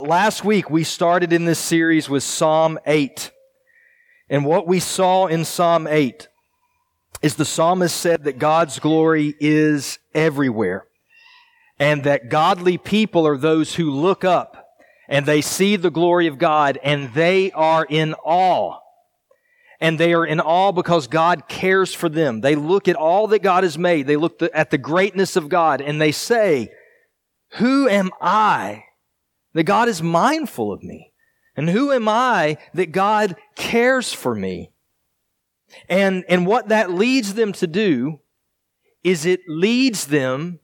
Last week we started in this series with Psalm 8. And what we saw in Psalm 8 is the psalmist said that God's glory is everywhere. And that godly people are those who look up and they see the glory of God and they are in awe. And they are in awe because God cares for them. They look at all that God has made. They look at the greatness of God and they say, who am I that God is mindful of me? And who am I that God cares for me? And, and what that leads them to do is it leads them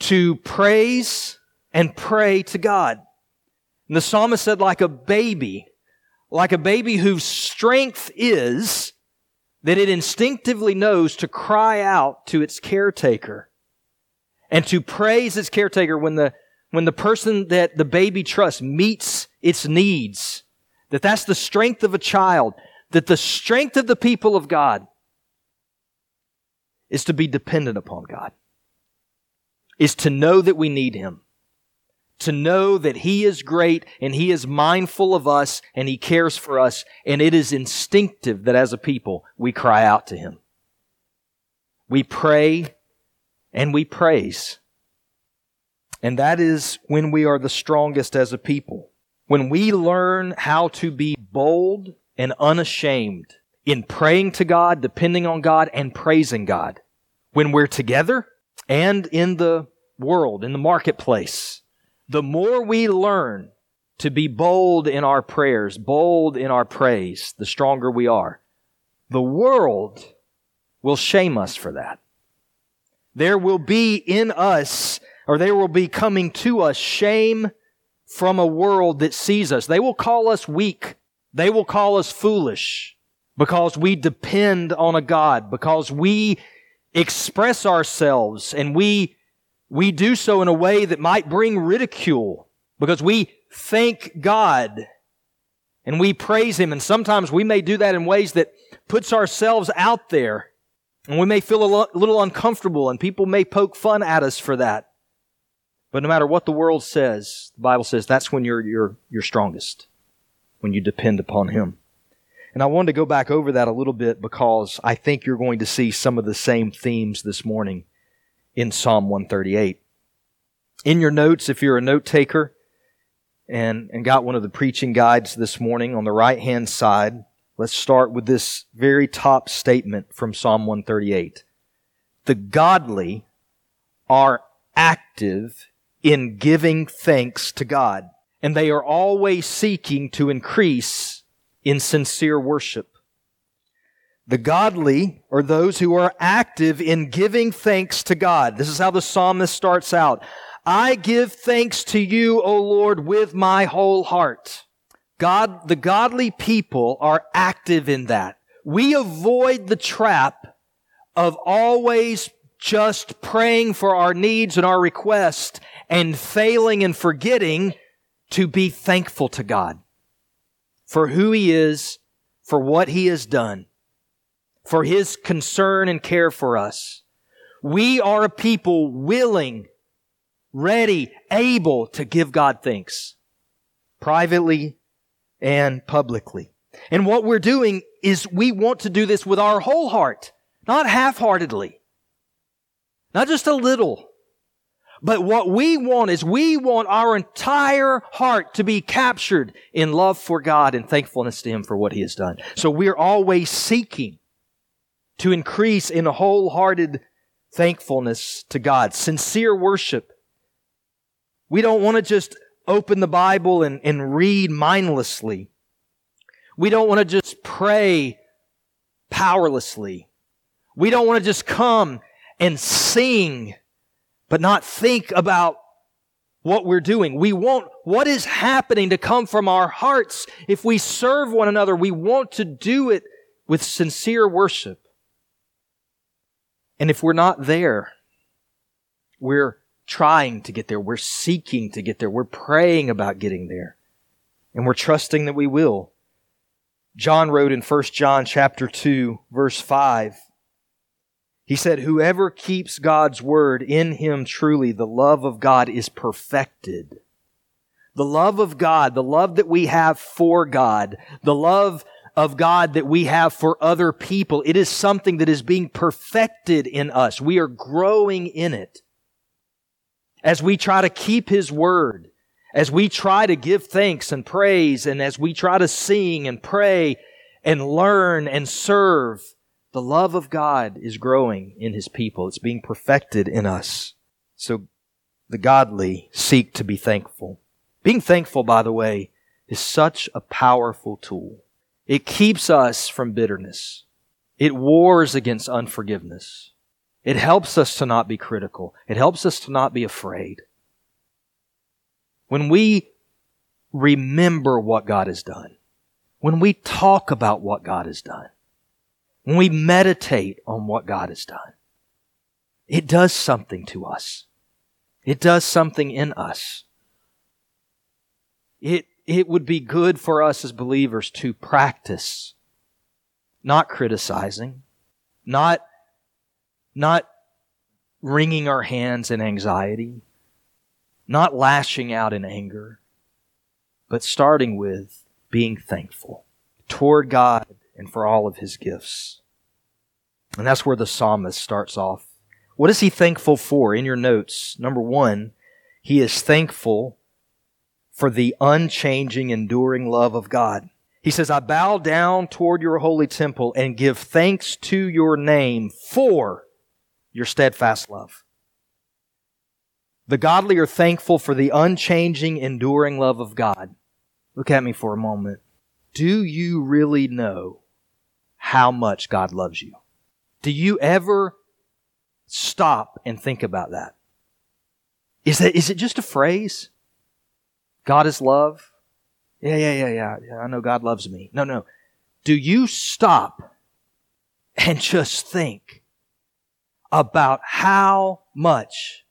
to praise and pray to God. And the psalmist said, like a baby, like a baby whose strength is that it instinctively knows to cry out to its caretaker and to praise its caretaker when the, when the person that the baby trusts meets its needs. That that's the strength of a child. That the strength of the people of God is to be dependent upon God. Is to know that we need Him to know that He is great and He is mindful of us and He cares for us. And it is instinctive that as a people, we cry out to Him. We pray and we praise. And that is when we are the strongest as a people. When we learn how to be bold and unashamed in praying to God, depending on God, and praising God. When we're together and in the world, in the marketplace, the more we learn to be bold in our prayers, bold in our praise, the stronger we are. The world will shame us for that. There will be in us, or there will be coming to us shame from a world that sees us. They will call us weak. They will call us foolish because we depend on a God, because we express ourselves and we we do so in a way that might bring ridicule because we thank God and we praise Him. And sometimes we may do that in ways that puts ourselves out there and we may feel a little uncomfortable and people may poke fun at us for that. But no matter what the world says, the Bible says that's when you're, you're, you're strongest, when you depend upon Him. And I wanted to go back over that a little bit because I think you're going to see some of the same themes this morning in Psalm 138. In your notes, if you're a note taker and, and got one of the preaching guides this morning on the right hand side, let's start with this very top statement from Psalm 138. The godly are active in giving thanks to God, and they are always seeking to increase in sincere worship. The godly are those who are active in giving thanks to God. This is how the psalmist starts out. I give thanks to you, O Lord, with my whole heart. God, the godly people are active in that. We avoid the trap of always just praying for our needs and our requests and failing and forgetting to be thankful to God for who He is, for what He has done for His concern and care for us. We are a people willing, ready, able to give God thanks. Privately and publicly. And what we're doing is we want to do this with our whole heart, not half-heartedly. Not just a little. But what we want is we want our entire heart to be captured in love for God and thankfulness to Him for what He has done. So we're always seeking to increase in wholehearted thankfulness to God, sincere worship. We don't want to just open the Bible and, and read mindlessly. We don't want to just pray powerlessly. We don't want to just come and sing, but not think about what we're doing. We want what is happening to come from our hearts. If we serve one another, we want to do it with sincere worship. And if we're not there, we're trying to get there. We're seeking to get there. We're praying about getting there. And we're trusting that we will. John wrote in 1 John chapter 2 verse 5. He said, whoever keeps God's word in him truly, the love of God is perfected. The love of God, the love that we have for God, the love of God that we have for other people, it is something that is being perfected in us. We are growing in it. As we try to keep His Word, as we try to give thanks and praise, and as we try to sing and pray and learn and serve, the love of God is growing in His people. It's being perfected in us. So the godly seek to be thankful. Being thankful, by the way, is such a powerful tool. It keeps us from bitterness. It wars against unforgiveness. It helps us to not be critical. It helps us to not be afraid. When we remember what God has done, when we talk about what God has done, when we meditate on what God has done, it does something to us. It does something in us. It, it would be good for us as believers to practice not criticizing, not, not wringing our hands in anxiety, not lashing out in anger, but starting with being thankful toward God and for all of his gifts. And that's where the psalmist starts off what is he thankful for? In your notes, number one, he is thankful for the unchanging, enduring love of God. He says, I bow down toward your holy temple and give thanks to your name for your steadfast love. The godly are thankful for the unchanging, enduring love of God. Look at me for a moment. Do you really know how much God loves you? Do you ever stop and think about that. Is that is it just a phrase? God is love? Yeah, yeah, yeah, yeah. yeah I know God loves me. No, no. Do you stop and just think about how much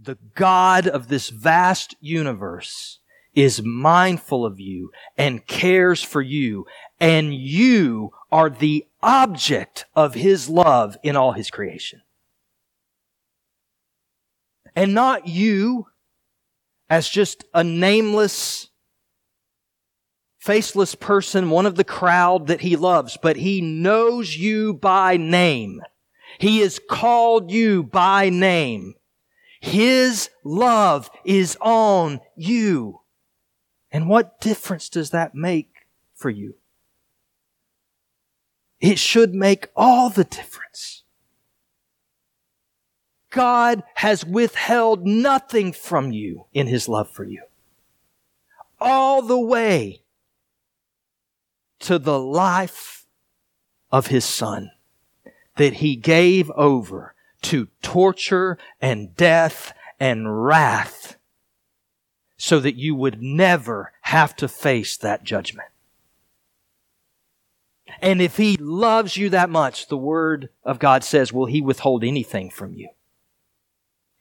the God of this vast universe is mindful of you and cares for you, and you are the object of His love in all His creation. And not you as just a nameless, faceless person, one of the crowd that He loves, but He knows you by name. He has called you by name. His love is on you. And what difference does that make for you? It should make all the difference. God has withheld nothing from you in His love for you. All the way to the life of His Son that He gave over to torture and death and wrath so that you would never have to face that judgment. And if he loves you that much, the word of God says, will he withhold anything from you?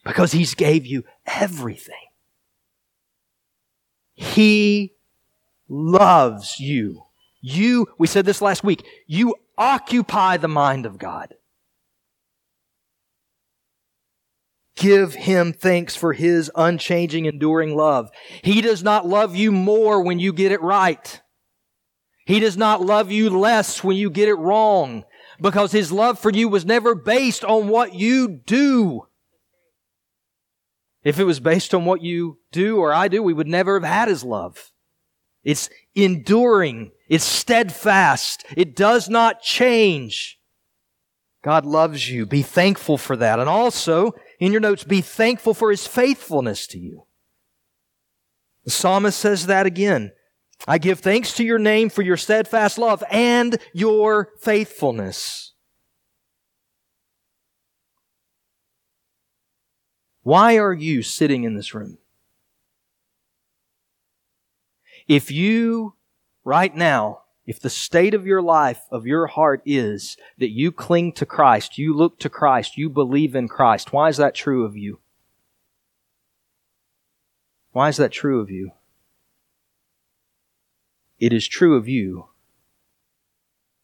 Because he's gave you everything. He loves you. You, we said this last week, you occupy the mind of God. Give him thanks for his unchanging, enduring love. He does not love you more when you get it right. He does not love you less when you get it wrong because his love for you was never based on what you do. If it was based on what you do or I do, we would never have had his love. It's enduring. It's steadfast. It does not change. God loves you. Be thankful for that. And also, in your notes, be thankful for his faithfulness to you. The psalmist says that again. I give thanks to your name for your steadfast love and your faithfulness. Why are you sitting in this room? If you, right now, if the state of your life, of your heart is that you cling to Christ, you look to Christ, you believe in Christ, why is that true of you? Why is that true of you? It is true of you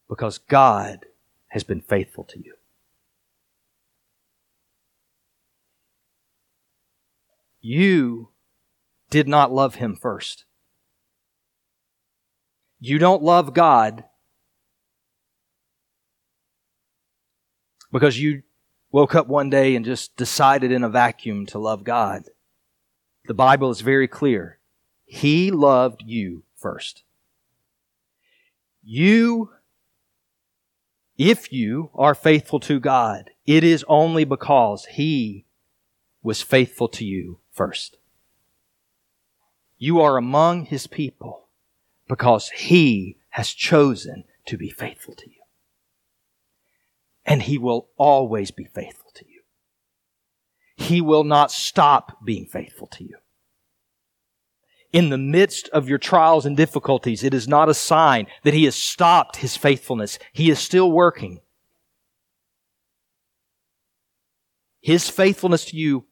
because God has been faithful to you. You did not love him first. You don't love God because you woke up one day and just decided in a vacuum to love God. The Bible is very clear. He loved you first. You, if you are faithful to God, it is only because He was faithful to you first. You are among His people because He has chosen to be faithful to you. And He will always be faithful to you. He will not stop being faithful to you in the midst of your trials and difficulties, it is not a sign that He has stopped His faithfulness. He is still working. His faithfulness to you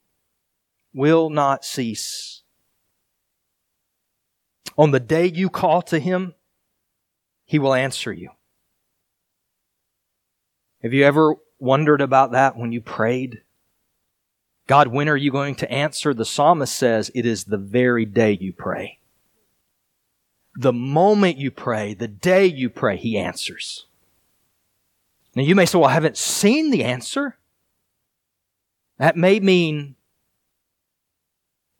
will not cease. On the day you call to Him, He will answer you. Have you ever wondered about that when you prayed? God, when are you going to answer? The psalmist says it is the very day you pray. The moment you pray, the day you pray, He answers. Now you may say, well, I haven't seen the answer. That may mean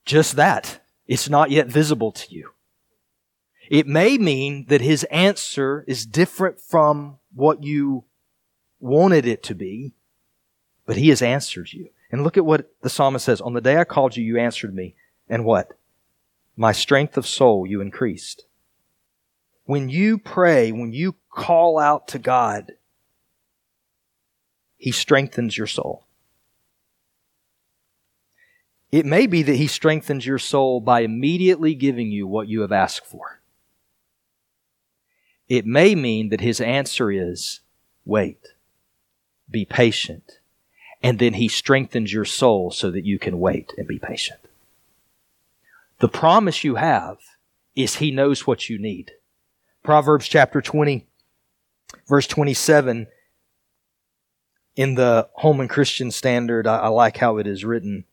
just that. It's not yet visible to you. It may mean that His answer is different from what you wanted it to be, but He has answered you. And look at what the psalmist says. On the day I called you, you answered me. And what? My strength of soul you increased. When you pray, when you call out to God, He strengthens your soul. It may be that He strengthens your soul by immediately giving you what you have asked for. It may mean that His answer is wait, be patient, and then he strengthens your soul so that you can wait and be patient. The promise you have is he knows what you need. Proverbs chapter 20, verse 27, in the Holman Christian Standard, I, I like how it is written.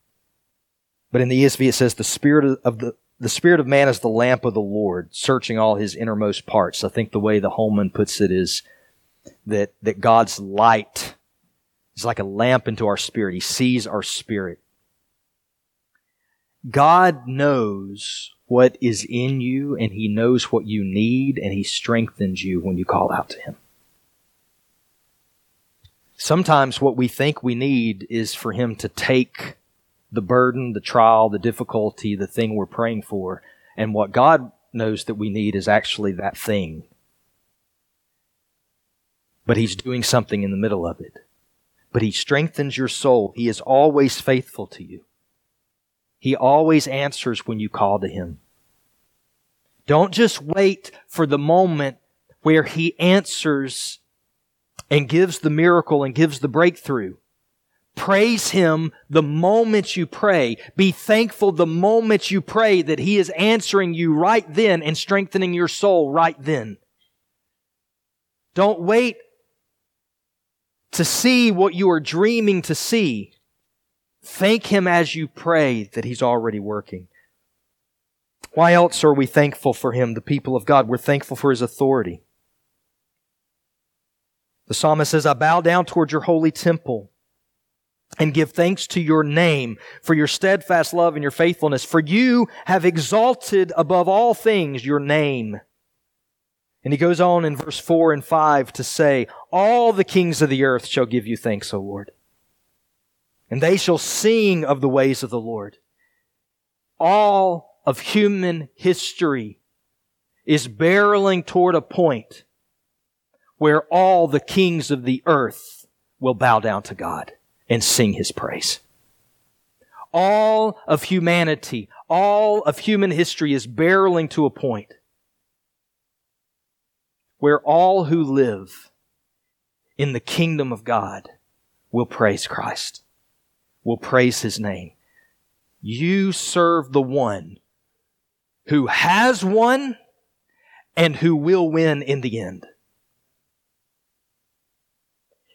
But in the ESV, it says, the spirit of the, the spirit of man is the lamp of the Lord, searching all his innermost parts. I think the way the Holman puts it is that, that God's light is like a lamp into our spirit. He sees our spirit. God knows what is in you and He knows what you need and He strengthens you when you call out to Him. Sometimes what we think we need is for Him to take the burden, the trial, the difficulty, the thing we're praying for, and what God knows that we need is actually that thing. But He's doing something in the middle of it but He strengthens your soul. He is always faithful to you. He always answers when you call to Him. Don't just wait for the moment where He answers and gives the miracle and gives the breakthrough. Praise Him the moment you pray. Be thankful the moment you pray that He is answering you right then and strengthening your soul right then. Don't wait to see what you are dreaming to see. Thank Him as you pray that He's already working. Why else are we thankful for Him, the people of God? We're thankful for His authority. The psalmist says, I bow down toward your holy temple and give thanks to your name for your steadfast love and your faithfulness. For you have exalted above all things your name. And he goes on in verse 4 and 5 to say, All the kings of the earth shall give you thanks, O Lord. And they shall sing of the ways of the Lord. All of human history is barreling toward a point where all the kings of the earth will bow down to God and sing his praise. All of humanity, all of human history is barreling to a point where all who live in the kingdom of God will praise Christ, will praise his name. You serve the one who has won and who will win in the end.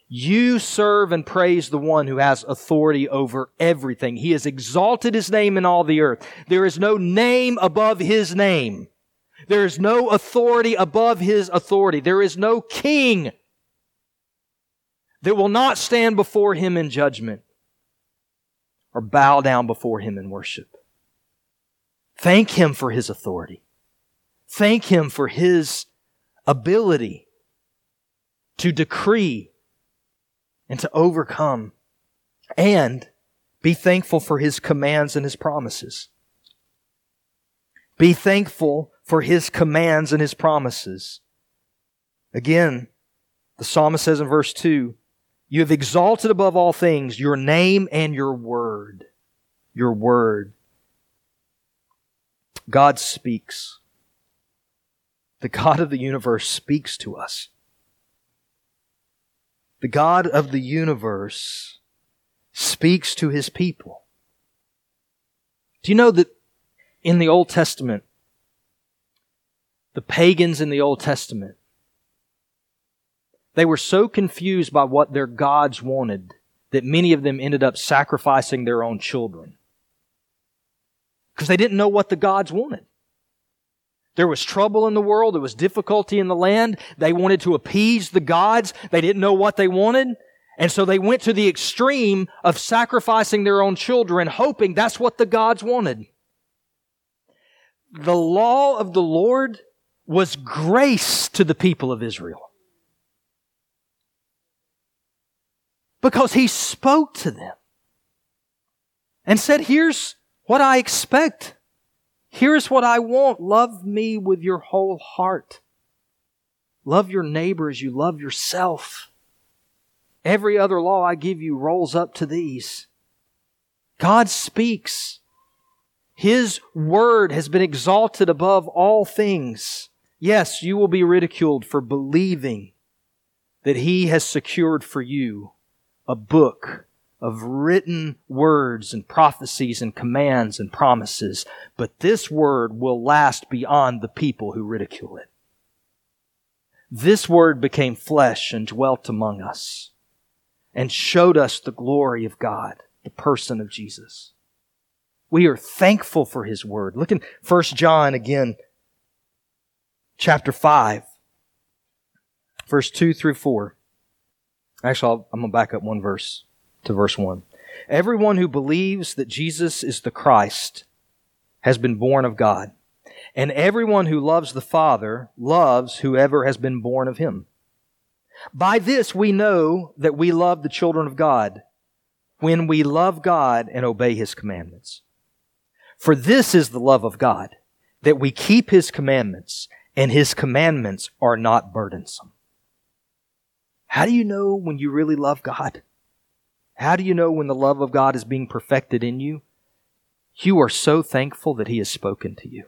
You serve and praise the one who has authority over everything. He has exalted his name in all the earth. There is no name above his name. There is no authority above his authority. There is no king that will not stand before him in judgment or bow down before him in worship. Thank him for his authority. Thank him for his ability to decree and to overcome. And be thankful for his commands and his promises. Be thankful for his commands and his promises. Again, the psalmist says in verse 2 You have exalted above all things your name and your word. Your word. God speaks. The God of the universe speaks to us. The God of the universe speaks to his people. Do you know that in the Old Testament, the pagans in the Old Testament, they were so confused by what their gods wanted that many of them ended up sacrificing their own children. Because they didn't know what the gods wanted. There was trouble in the world. There was difficulty in the land. They wanted to appease the gods. They didn't know what they wanted. And so they went to the extreme of sacrificing their own children, hoping that's what the gods wanted. The law of the Lord was grace to the people of Israel. Because he spoke to them and said, here's what I expect. Here's what I want. Love me with your whole heart. Love your neighbor as you love yourself. Every other law I give you rolls up to these. God speaks. His word has been exalted above all things. Yes, you will be ridiculed for believing that He has secured for you a book of written words and prophecies and commands and promises, but this word will last beyond the people who ridicule it. This word became flesh and dwelt among us and showed us the glory of God, the person of Jesus. We are thankful for his word. Look in 1 John again, chapter 5, verse 2 through 4. Actually, i am going to back up one verse to verse 1. Everyone who believes that Jesus is the Christ has been born of God. And everyone who loves the Father loves whoever has been born of him. By this we know that we love the children of God, when we love God and obey his commandments. For this is the love of God, that we keep his commandments, and his commandments are not burdensome. How do you know when you really love God? How do you know when the love of God is being perfected in you? You are so thankful that He has spoken to you.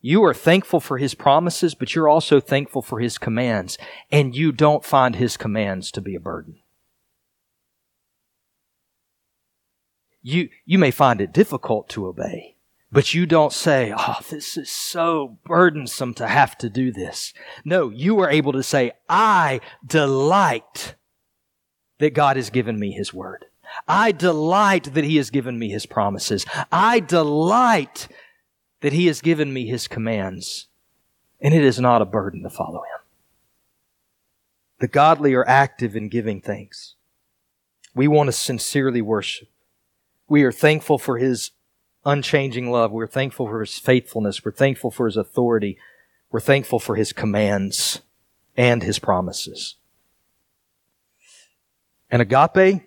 You are thankful for His promises, but you're also thankful for His commands, and you don't find His commands to be a burden. You, you may find it difficult to obey, but you don't say, Oh, this is so burdensome to have to do this. No, you are able to say, I delight that God has given me His Word. I delight that He has given me His promises. I delight that He has given me His commands. And it is not a burden to follow Him. The godly are active in giving thanks. We want to sincerely worship. We are thankful for His unchanging love. We're thankful for His faithfulness. We're thankful for His authority. We're thankful for His commands and His promises. And agape,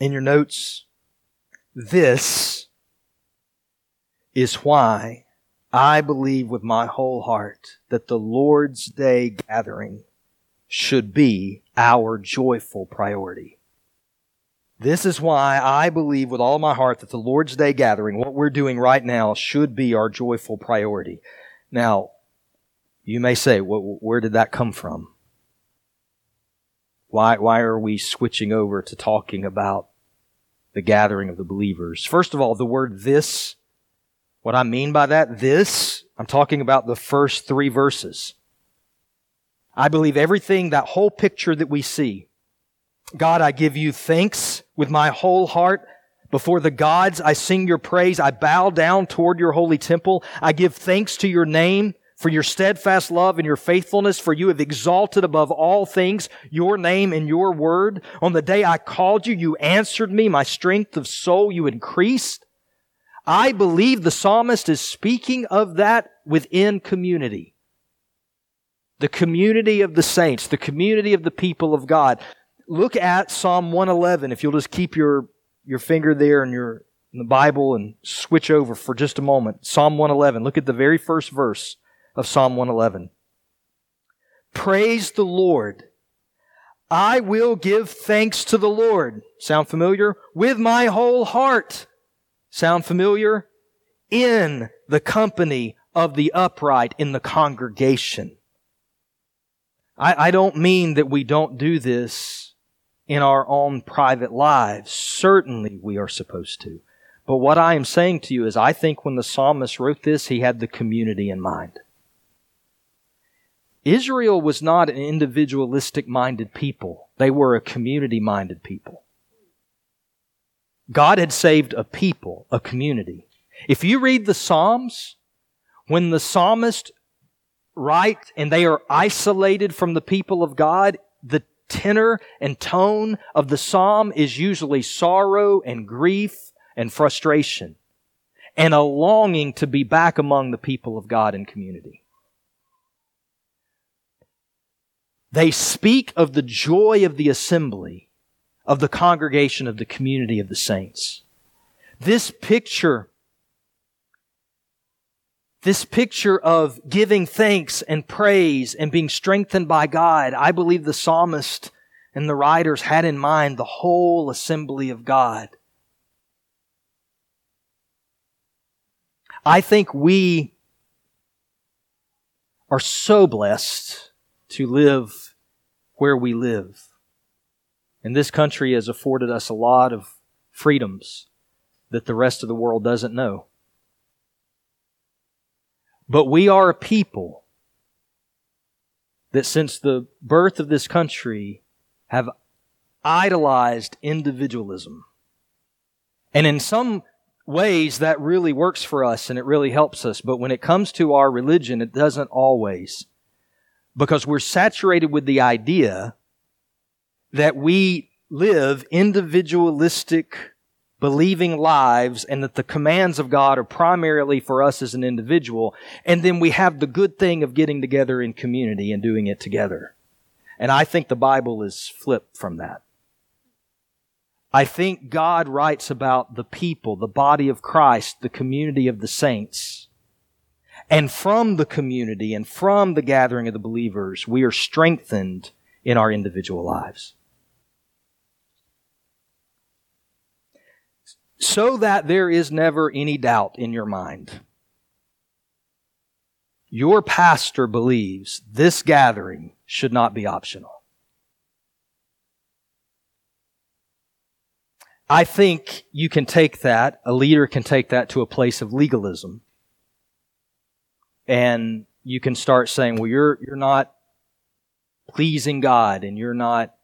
in your notes, this is why I believe with my whole heart that the Lord's Day gathering should be our joyful priority. This is why I believe with all my heart that the Lord's Day gathering, what we're doing right now, should be our joyful priority. Now, you may say, well, where did that come from? Why, why are we switching over to talking about the gathering of the believers? First of all, the word this, what I mean by that, this, I'm talking about the first three verses. I believe everything, that whole picture that we see. God, I give you thanks with my whole heart. Before the gods, I sing your praise. I bow down toward your holy temple. I give thanks to your name for your steadfast love and your faithfulness, for you have exalted above all things your name and your word. On the day I called you, you answered me. My strength of soul you increased. I believe the psalmist is speaking of that within community. The community of the saints, the community of the people of God. Look at Psalm 111 if you'll just keep your your finger there in your in the Bible and switch over for just a moment. Psalm 111. Look at the very first verse of Psalm 111. Praise the Lord. I will give thanks to the Lord. Sound familiar? With my whole heart. Sound familiar? In the company of the upright in the congregation. I, I don't mean that we don't do this in our own private lives. Certainly we are supposed to. But what I am saying to you is I think when the psalmist wrote this, he had the community in mind. Israel was not an individualistic minded people. They were a community minded people. God had saved a people, a community. If you read the Psalms, when the psalmist write and they are isolated from the people of God, the tenor and tone of the psalm is usually sorrow and grief and frustration and a longing to be back among the people of God and community. They speak of the joy of the assembly, of the congregation of the community of the saints. This picture this picture of giving thanks and praise and being strengthened by God, I believe the psalmist and the writers had in mind the whole assembly of God. I think we are so blessed to live where we live. And this country has afforded us a lot of freedoms that the rest of the world doesn't know. But we are a people that since the birth of this country have idolized individualism. And in some ways that really works for us and it really helps us. But when it comes to our religion, it doesn't always. Because we're saturated with the idea that we live individualistic believing lives and that the commands of God are primarily for us as an individual. And then we have the good thing of getting together in community and doing it together. And I think the Bible is flipped from that. I think God writes about the people, the body of Christ, the community of the saints. And from the community and from the gathering of the believers, we are strengthened in our individual lives. so that there is never any doubt in your mind. Your pastor believes this gathering should not be optional. I think you can take that, a leader can take that to a place of legalism. And you can start saying, well, you're, you're not pleasing God and you're not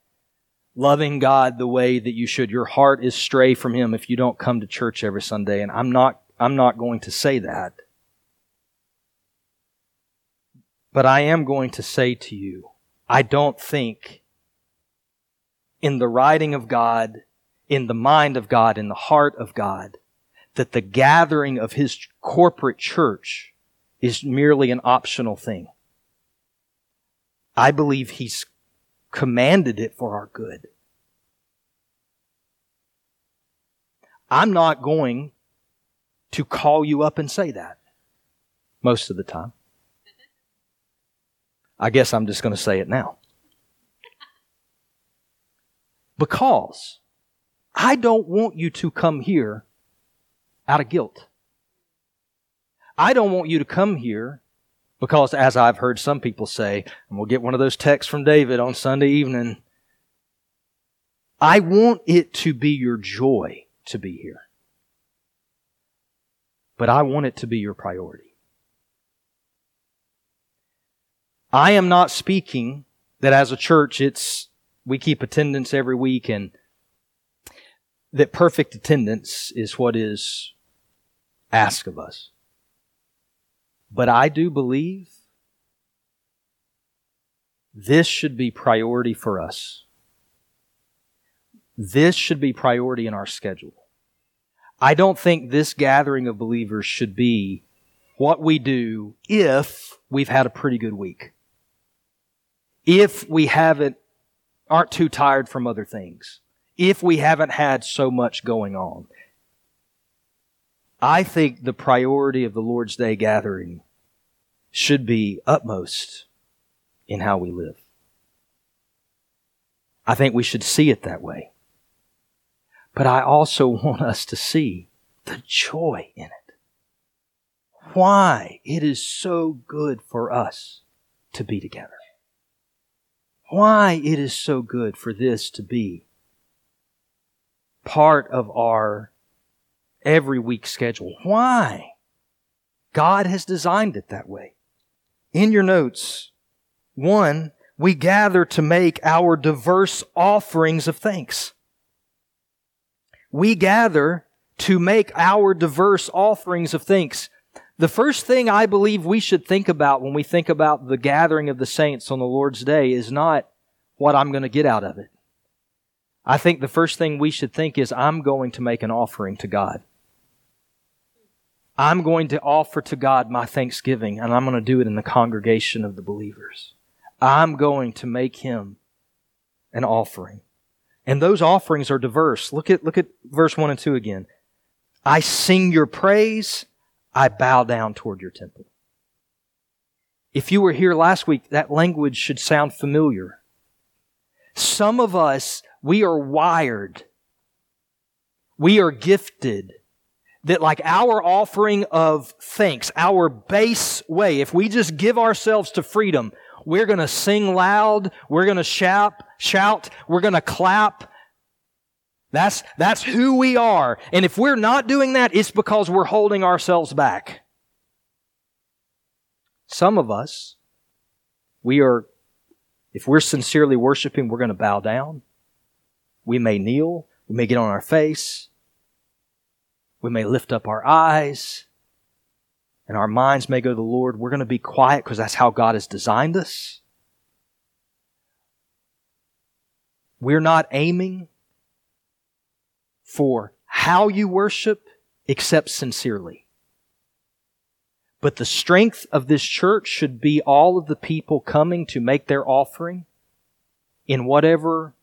loving God the way that you should. Your heart is stray from Him if you don't come to church every Sunday. And I'm not, I'm not going to say that. But I am going to say to you, I don't think in the writing of God, in the mind of God, in the heart of God, that the gathering of His corporate church is merely an optional thing. I believe He's commanded it for our good. I'm not going to call you up and say that most of the time. I guess I'm just going to say it now. Because I don't want you to come here out of guilt. I don't want you to come here because, as I've heard some people say, and we'll get one of those texts from David on Sunday evening, I want it to be your joy to be here. But I want it to be your priority. I am not speaking that as a church, it's, we keep attendance every week and that perfect attendance is what is asked of us. But I do believe this should be priority for us. This should be priority in our schedule. I don't think this gathering of believers should be what we do if we've had a pretty good week. If we haven't, aren't too tired from other things. If we haven't had so much going on. I think the priority of the Lord's Day gathering should be utmost in how we live. I think we should see it that way. But I also want us to see the joy in it. Why it is so good for us to be together. Why it is so good for this to be part of our every week schedule. Why? God has designed it that way. In your notes, one, we gather to make our diverse offerings of thanks. We gather to make our diverse offerings of thanks. The first thing I believe we should think about when we think about the gathering of the saints on the Lord's day is not what I'm going to get out of it. I think the first thing we should think is I'm going to make an offering to God. I'm going to offer to God my thanksgiving, and I'm going to do it in the congregation of the believers. I'm going to make him an offering. And those offerings are diverse. Look at, look at verse 1 and 2 again. I sing your praise. I bow down toward your temple. If you were here last week, that language should sound familiar. Some of us, we are wired. We are gifted that like our offering of thanks, our base way, if we just give ourselves to freedom, we're going to sing loud. We're going to shout, shout. We're going to clap. That's, that's who we are. And if we're not doing that, it's because we're holding ourselves back. Some of us, we are, if we're sincerely worshiping, we're going to bow down. We may kneel. We may get on our face. We may lift up our eyes and our minds may go to the Lord, we're going to be quiet because that's how God has designed us. We're not aiming for how you worship except sincerely. But the strength of this church should be all of the people coming to make their offering in whatever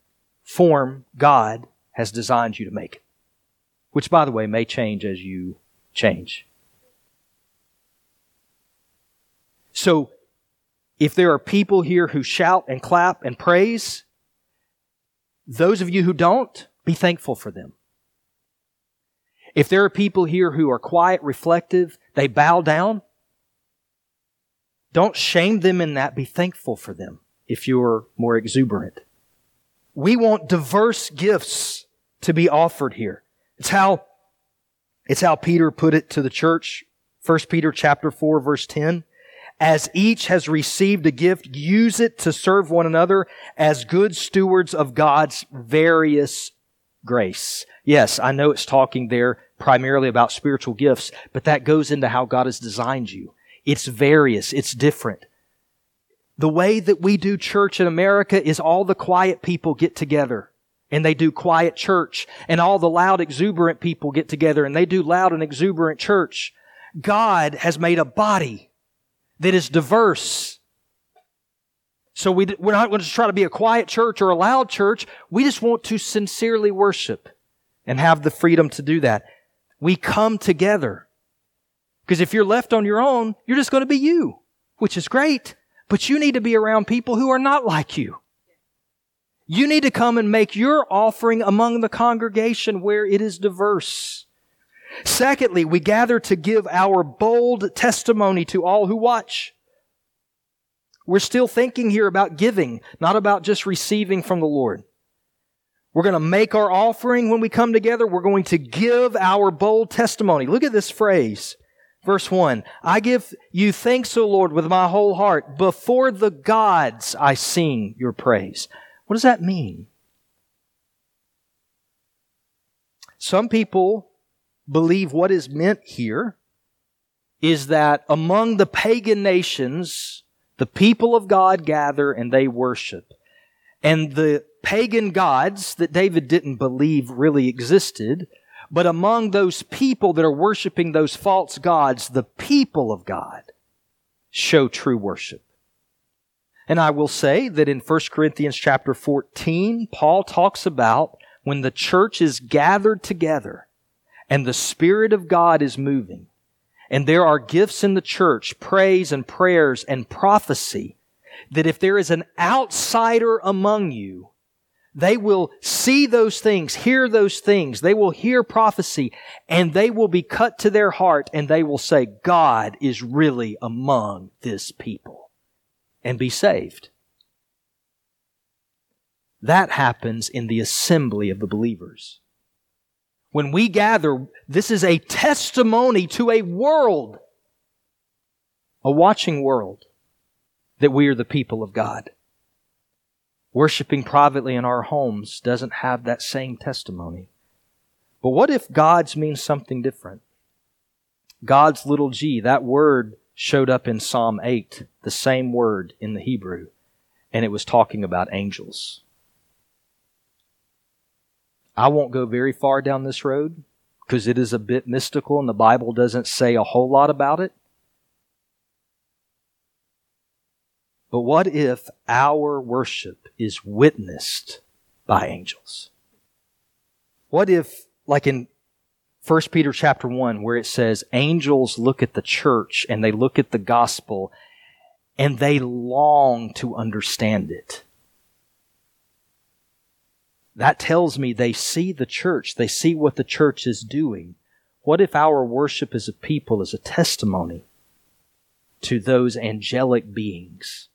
form God has designed you to make it. Which, by the way, may change as you change. So, if there are people here who shout and clap and praise, those of you who don't, be thankful for them. If there are people here who are quiet, reflective, they bow down, don't shame them in that. Be thankful for them if you're more exuberant. We want diverse gifts to be offered here. It's how, it's how Peter put it to the church. 1 Peter chapter 4 verse 10. As each has received a gift, use it to serve one another as good stewards of God's various grace. Yes, I know it's talking there primarily about spiritual gifts, but that goes into how God has designed you. It's various, it's different. The way that we do church in America is all the quiet people get together and they do quiet church and all the loud exuberant people get together and they do loud and exuberant church. God has made a body that is diverse. So we, we're not going to try to be a quiet church or a loud church. We just want to sincerely worship and have the freedom to do that. We come together. Because if you're left on your own, you're just going to be you, which is great. But you need to be around people who are not like you. You need to come and make your offering among the congregation where it is diverse. Secondly, we gather to give our bold testimony to all who watch. We're still thinking here about giving, not about just receiving from the Lord. We're going to make our offering when we come together. We're going to give our bold testimony. Look at this phrase. Verse 1 I give you thanks, O Lord, with my whole heart. Before the gods I sing your praise. What does that mean? Some people believe what is meant here is that among the pagan nations, the people of God gather and they worship. And the pagan gods that David didn't believe really existed, but among those people that are worshiping those false gods, the people of God show true worship. And I will say that in 1 Corinthians chapter 14, Paul talks about when the church is gathered together and the Spirit of God is moving, and there are gifts in the church, praise and prayers and prophecy, that if there is an outsider among you, they will see those things, hear those things, they will hear prophecy, and they will be cut to their heart, and they will say, God is really among this people, and be saved. That happens in the assembly of the believers. When we gather, this is a testimony to a world, a watching world, that we are the people of God. Worshipping privately in our homes doesn't have that same testimony. But what if gods means something different? gods little g, that word showed up in Psalm 8, the same word in the Hebrew, and it was talking about angels. I won't go very far down this road because it is a bit mystical and the Bible doesn't say a whole lot about it. But what if our worship is witnessed by angels? What if, like in 1 Peter chapter 1, where it says, angels look at the church and they look at the gospel and they long to understand it. That tells me they see the church. They see what the church is doing. What if our worship as a people is a testimony to those angelic beings?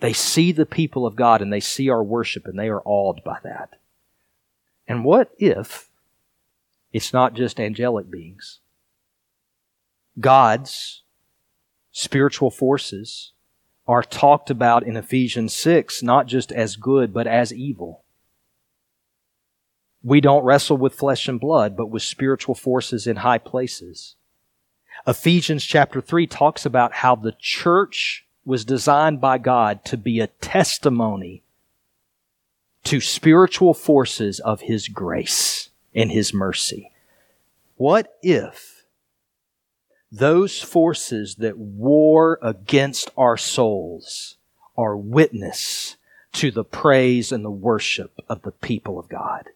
They see the people of God and they see our worship and they are awed by that. And what if it's not just angelic beings? God's spiritual forces are talked about in Ephesians 6 not just as good, but as evil. We don't wrestle with flesh and blood, but with spiritual forces in high places. Ephesians chapter 3 talks about how the church was designed by God to be a testimony to spiritual forces of His grace and His mercy. What if those forces that war against our souls are witness to the praise and the worship of the people of God?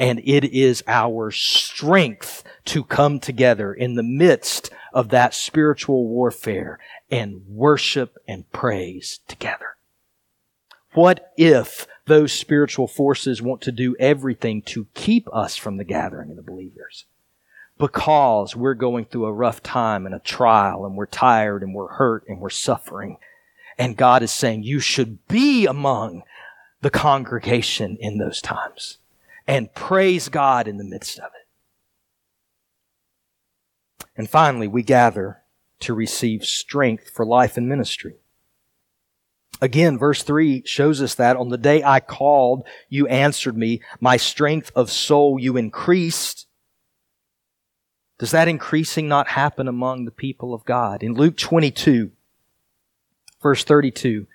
and it is our strength to come together in the midst of that spiritual warfare and worship and praise together. What if those spiritual forces want to do everything to keep us from the gathering of the believers? Because we're going through a rough time and a trial and we're tired and we're hurt and we're suffering. And God is saying you should be among the congregation in those times and praise God in the midst of it. And finally, we gather to receive strength for life and ministry. Again, verse 3 shows us that on the day I called, you answered me. My strength of soul you increased. Does that increasing not happen among the people of God? In Luke 22, verse 32,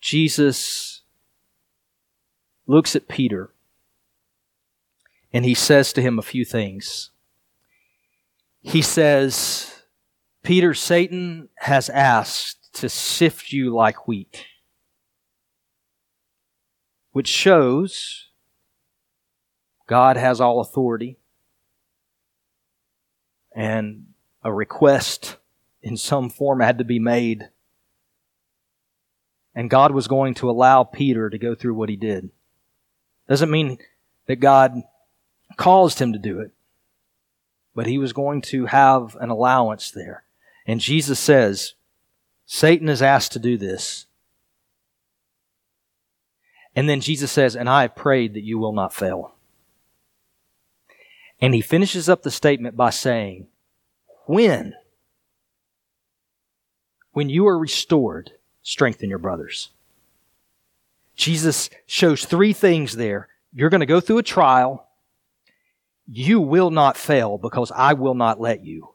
Jesus looks at Peter and he says to him a few things. He says, Peter, Satan has asked to sift you like wheat, which shows God has all authority and a request in some form had to be made. And God was going to allow Peter to go through what he did. Doesn't mean that God caused him to do it. But he was going to have an allowance there. And Jesus says, Satan is asked to do this. And then Jesus says, And I have prayed that you will not fail. And he finishes up the statement by saying, When when you are restored, strengthen your brothers. Jesus shows three things there. You're going to go through a trial. You will not fail because I will not let you.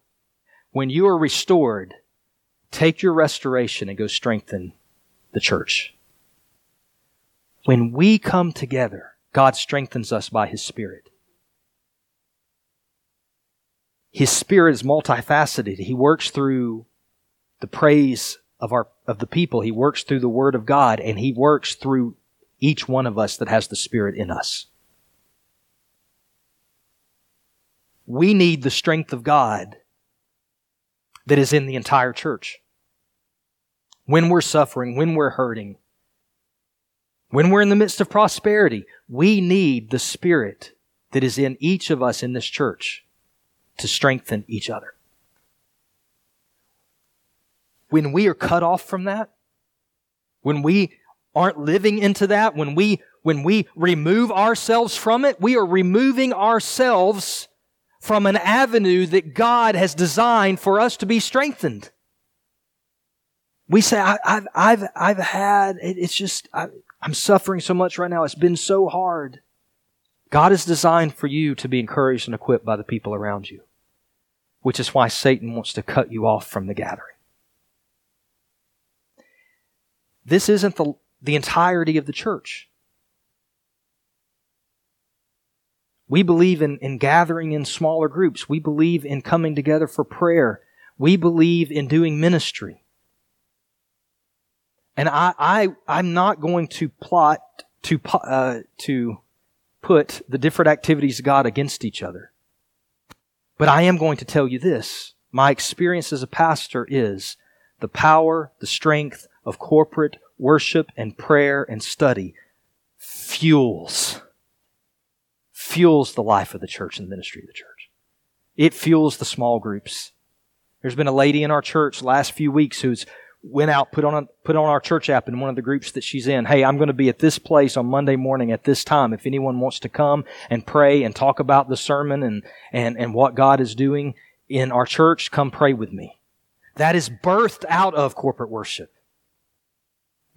When you are restored, take your restoration and go strengthen the church. When we come together, God strengthens us by His Spirit. His Spirit is multifaceted. He works through the praise of our of the people. He works through the Word of God, and He works through each one of us that has the Spirit in us. We need the strength of God that is in the entire church. When we're suffering, when we're hurting, when we're in the midst of prosperity, we need the Spirit that is in each of us in this church to strengthen each other. When we are cut off from that, when we aren't living into that, when we, when we remove ourselves from it, we are removing ourselves from an avenue that God has designed for us to be strengthened. We say, I, have I've, I've had, it's just, I, I'm suffering so much right now. It's been so hard. God is designed for you to be encouraged and equipped by the people around you, which is why Satan wants to cut you off from the gathering. This isn't the, the entirety of the church. We believe in, in gathering in smaller groups. We believe in coming together for prayer. We believe in doing ministry. And I, I, I'm not going to plot to, uh, to put the different activities of God against each other. But I am going to tell you this. My experience as a pastor is the power, the strength of corporate worship and prayer and study fuels, fuels the life of the church and the ministry of the church. It fuels the small groups. There's been a lady in our church last few weeks who's went out, put on a, put on our church app in one of the groups that she's in. Hey, I'm going to be at this place on Monday morning at this time. If anyone wants to come and pray and talk about the sermon and, and, and what God is doing in our church, come pray with me. That is birthed out of corporate worship.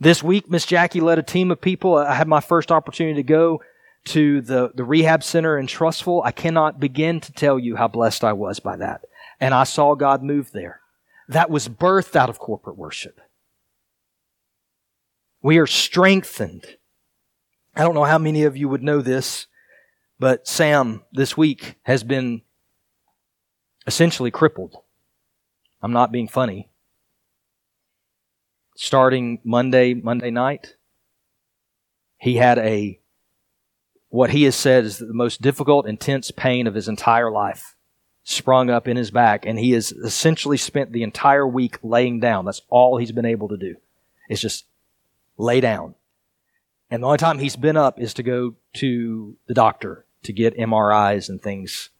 This week, Miss Jackie led a team of people. I had my first opportunity to go to the, the rehab center in Trussville. I cannot begin to tell you how blessed I was by that. And I saw God move there that was birthed out of corporate worship. We are strengthened. I don't know how many of you would know this, but Sam this week has been essentially crippled. I'm not being funny. Starting Monday, Monday night, he had a, what he has said is the most difficult, intense pain of his entire life sprung up in his back, and he has essentially spent the entire week laying down. That's all he's been able to do. It's just lay down. And the only time he's been up is to go to the doctor to get MRIs and things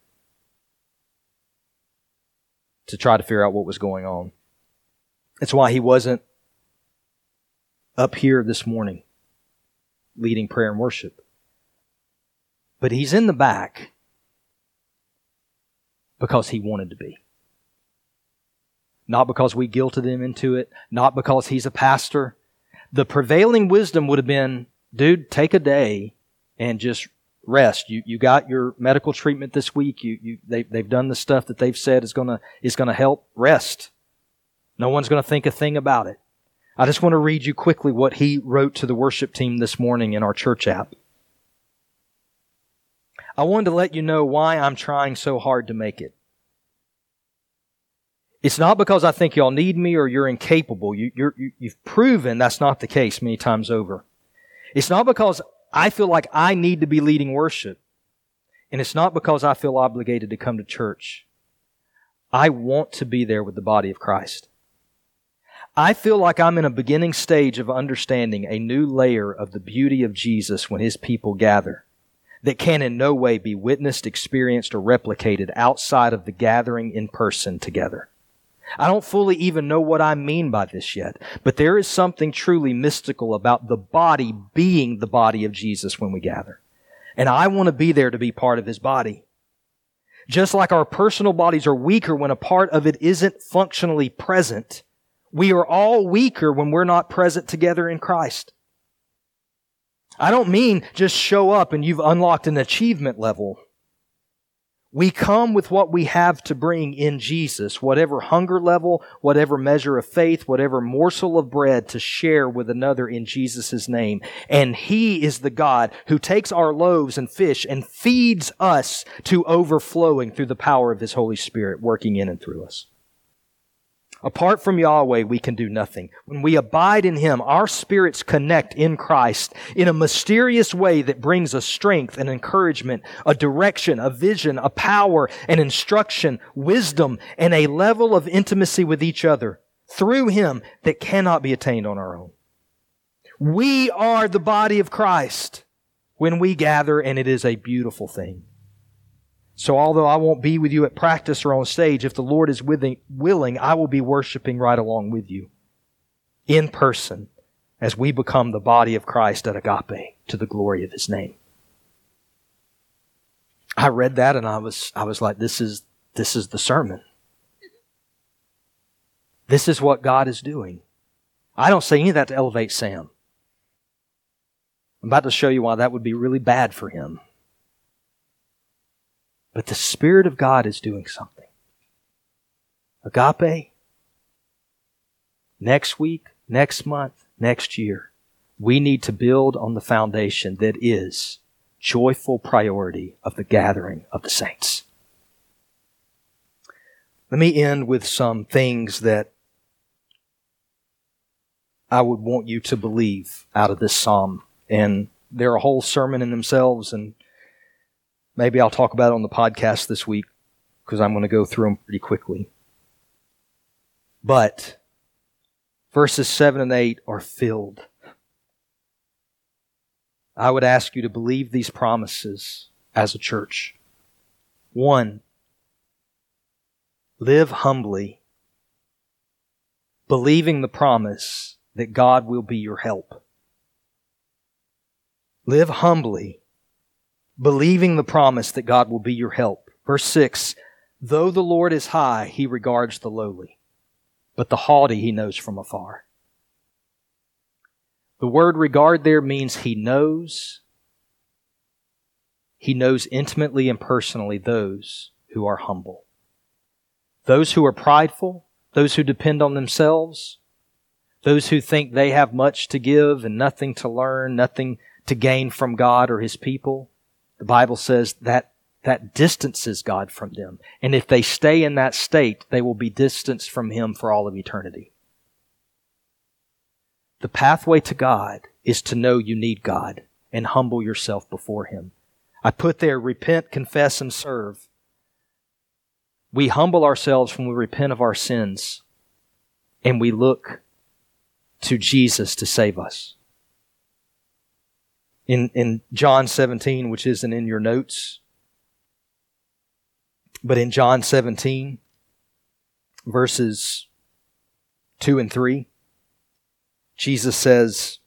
to try to figure out what was going on. That's why he wasn't up here this morning leading prayer and worship. But he's in the back because he wanted to be. Not because we guilted him into it, not because he's a pastor. The prevailing wisdom would have been, dude, take a day and just rest. You, you got your medical treatment this week. You, you, they, they've done the stuff that they've said is gonna, is gonna help. Rest. No one's gonna think a thing about it. I just want to read you quickly what he wrote to the worship team this morning in our church app. I wanted to let you know why I'm trying so hard to make it. It's not because I think y'all need me or you're incapable. You, you you've proven that's not the case many times over. It's not because I feel like I need to be leading worship. And it's not because I feel obligated to come to church. I want to be there with the body of Christ. I feel like I'm in a beginning stage of understanding a new layer of the beauty of Jesus when his people gather that can in no way be witnessed, experienced, or replicated outside of the gathering in person together. I don't fully even know what I mean by this yet, but there is something truly mystical about the body being the body of Jesus when we gather. And I want to be there to be part of his body. Just like our personal bodies are weaker when a part of it isn't functionally present, We are all weaker when we're not present together in Christ. I don't mean just show up and you've unlocked an achievement level. We come with what we have to bring in Jesus, whatever hunger level, whatever measure of faith, whatever morsel of bread to share with another in Jesus' name. And He is the God who takes our loaves and fish and feeds us to overflowing through the power of His Holy Spirit working in and through us. Apart from Yahweh, we can do nothing. When we abide in Him, our spirits connect in Christ in a mysterious way that brings us strength and encouragement, a direction, a vision, a power, an instruction, wisdom, and a level of intimacy with each other through Him that cannot be attained on our own. We are the body of Christ when we gather, and it is a beautiful thing. So although I won't be with you at practice or on stage, if the Lord is willing, I will be worshiping right along with you in person as we become the body of Christ at agape to the glory of his name. I read that and I was, I was like, this is, this is the sermon. This is what God is doing. I don't say any of that to elevate Sam. I'm about to show you why that would be really bad for him. But the Spirit of God is doing something. Agape, next week, next month, next year, we need to build on the foundation that is joyful priority of the gathering of the saints. Let me end with some things that I would want you to believe out of this psalm. And they're a whole sermon in themselves, and Maybe I'll talk about it on the podcast this week because I'm going to go through them pretty quickly. But verses 7 and 8 are filled. I would ask you to believe these promises as a church. One, live humbly, believing the promise that God will be your help. Live humbly, believing the promise that God will be your help. Verse 6 Though the Lord is high, he regards the lowly, but the haughty he knows from afar. The word regard there means he knows. He knows intimately and personally those who are humble. Those who are prideful, those who depend on themselves, those who think they have much to give and nothing to learn, nothing to gain from God or his people. The Bible says that that distances God from them. And if they stay in that state, they will be distanced from Him for all of eternity. The pathway to God is to know you need God and humble yourself before Him. I put there repent, confess, and serve. We humble ourselves when we repent of our sins and we look to Jesus to save us in, in John 17, which isn't in your notes. But in John 17, verses 2 and 3, Jesus says,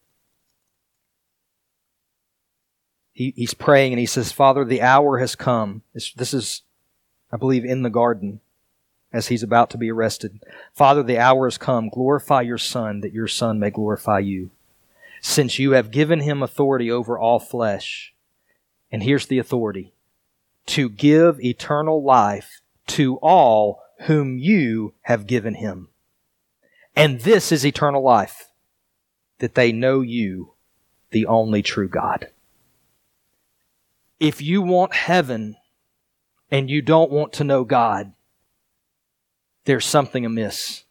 he, he's praying and he says, Father, the hour has come. This, this is, I believe, in the garden as he's about to be arrested. Father, the hour has come. Glorify your Son, that your Son may glorify you since you have given him authority over all flesh. And here's the authority to give eternal life to all whom you have given him. And this is eternal life, that they know you, the only true God. If you want heaven and you don't want to know God, there's something amiss.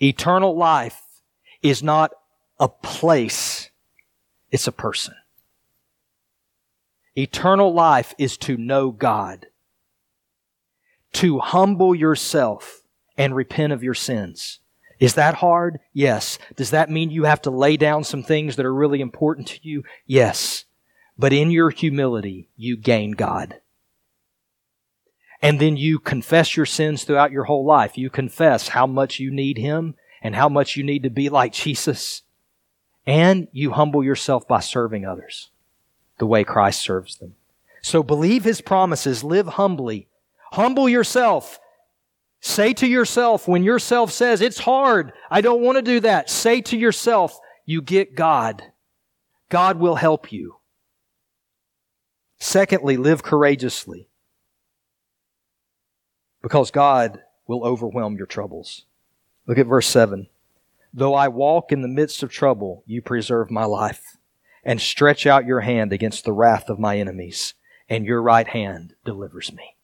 Eternal life is not a place, it's a person. Eternal life is to know God, to humble yourself and repent of your sins. Is that hard? Yes. Does that mean you have to lay down some things that are really important to you? Yes. But in your humility, you gain God. And then you confess your sins throughout your whole life. You confess how much you need Him and how much you need to be like Jesus and you humble yourself by serving others the way Christ serves them. So believe his promises, live humbly, humble yourself, Say to yourself, when yourself says, it's hard, I don't want to do that, say to yourself, you get God. God will help you. Secondly, live courageously because God will overwhelm your troubles. Look at verse 7. Though I walk in the midst of trouble, you preserve my life and stretch out your hand against the wrath of my enemies, and your right hand delivers me.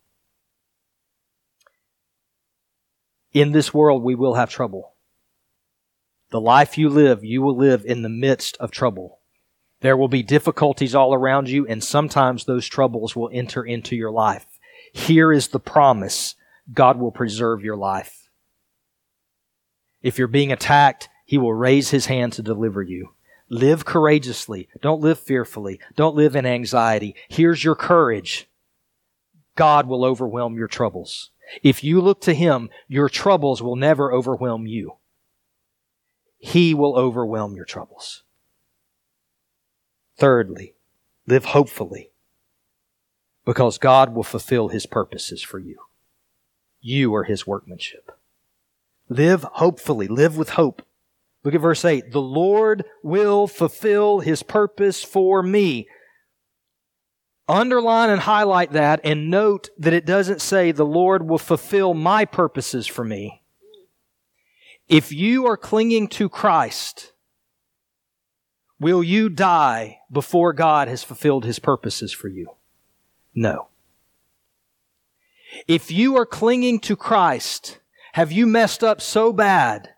In this world, we will have trouble. The life you live, you will live in the midst of trouble. There will be difficulties all around you, and sometimes those troubles will enter into your life. Here is the promise God will preserve your life. If you're being attacked, He will raise His hand to deliver you. Live courageously. Don't live fearfully. Don't live in anxiety. Here's your courage. God will overwhelm your troubles. If you look to Him, your troubles will never overwhelm you. He will overwhelm your troubles. Thirdly, live hopefully because God will fulfill His purposes for you. You are His workmanship. Live hopefully. Live with hope. Look at verse 8. The Lord will fulfill His purpose for me. Underline and highlight that and note that it doesn't say the Lord will fulfill my purposes for me. If you are clinging to Christ, will you die before God has fulfilled his purposes for you? No. If you are clinging to Christ, have you messed up so bad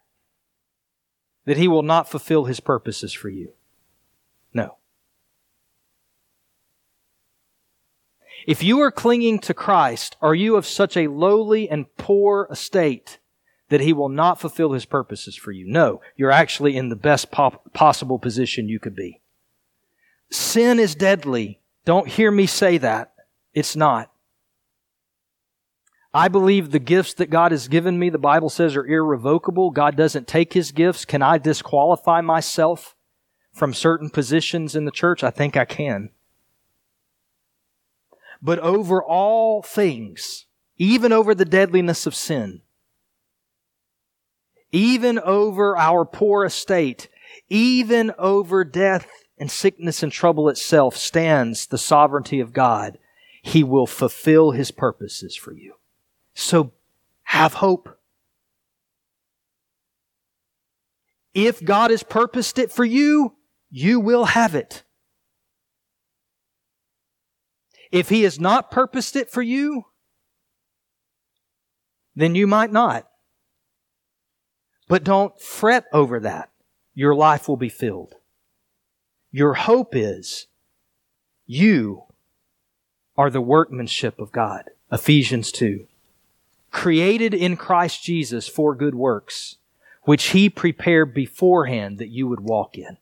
that he will not fulfill his purposes for you? No. If you are clinging to Christ, are you of such a lowly and poor estate that he will not fulfill his purposes for you? No, you're actually in the best possible position you could be. Sin is deadly. Don't hear me say that. It's not. I believe the gifts that God has given me, the Bible says, are irrevocable. God doesn't take his gifts. Can I disqualify myself from certain positions in the church? I think I can. But over all things, even over the deadliness of sin, even over our poor estate, even over death and sickness and trouble itself, stands the sovereignty of God. He will fulfill His purposes for you. So have hope. If God has purposed it for you, you will have it. If He has not purposed it for you, then you might not. But don't fret over that. Your life will be filled. Your hope is you are the workmanship of God. Ephesians 2. Created in Christ Jesus for good works, which He prepared beforehand that you would walk in.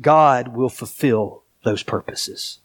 God will fulfill those purposes.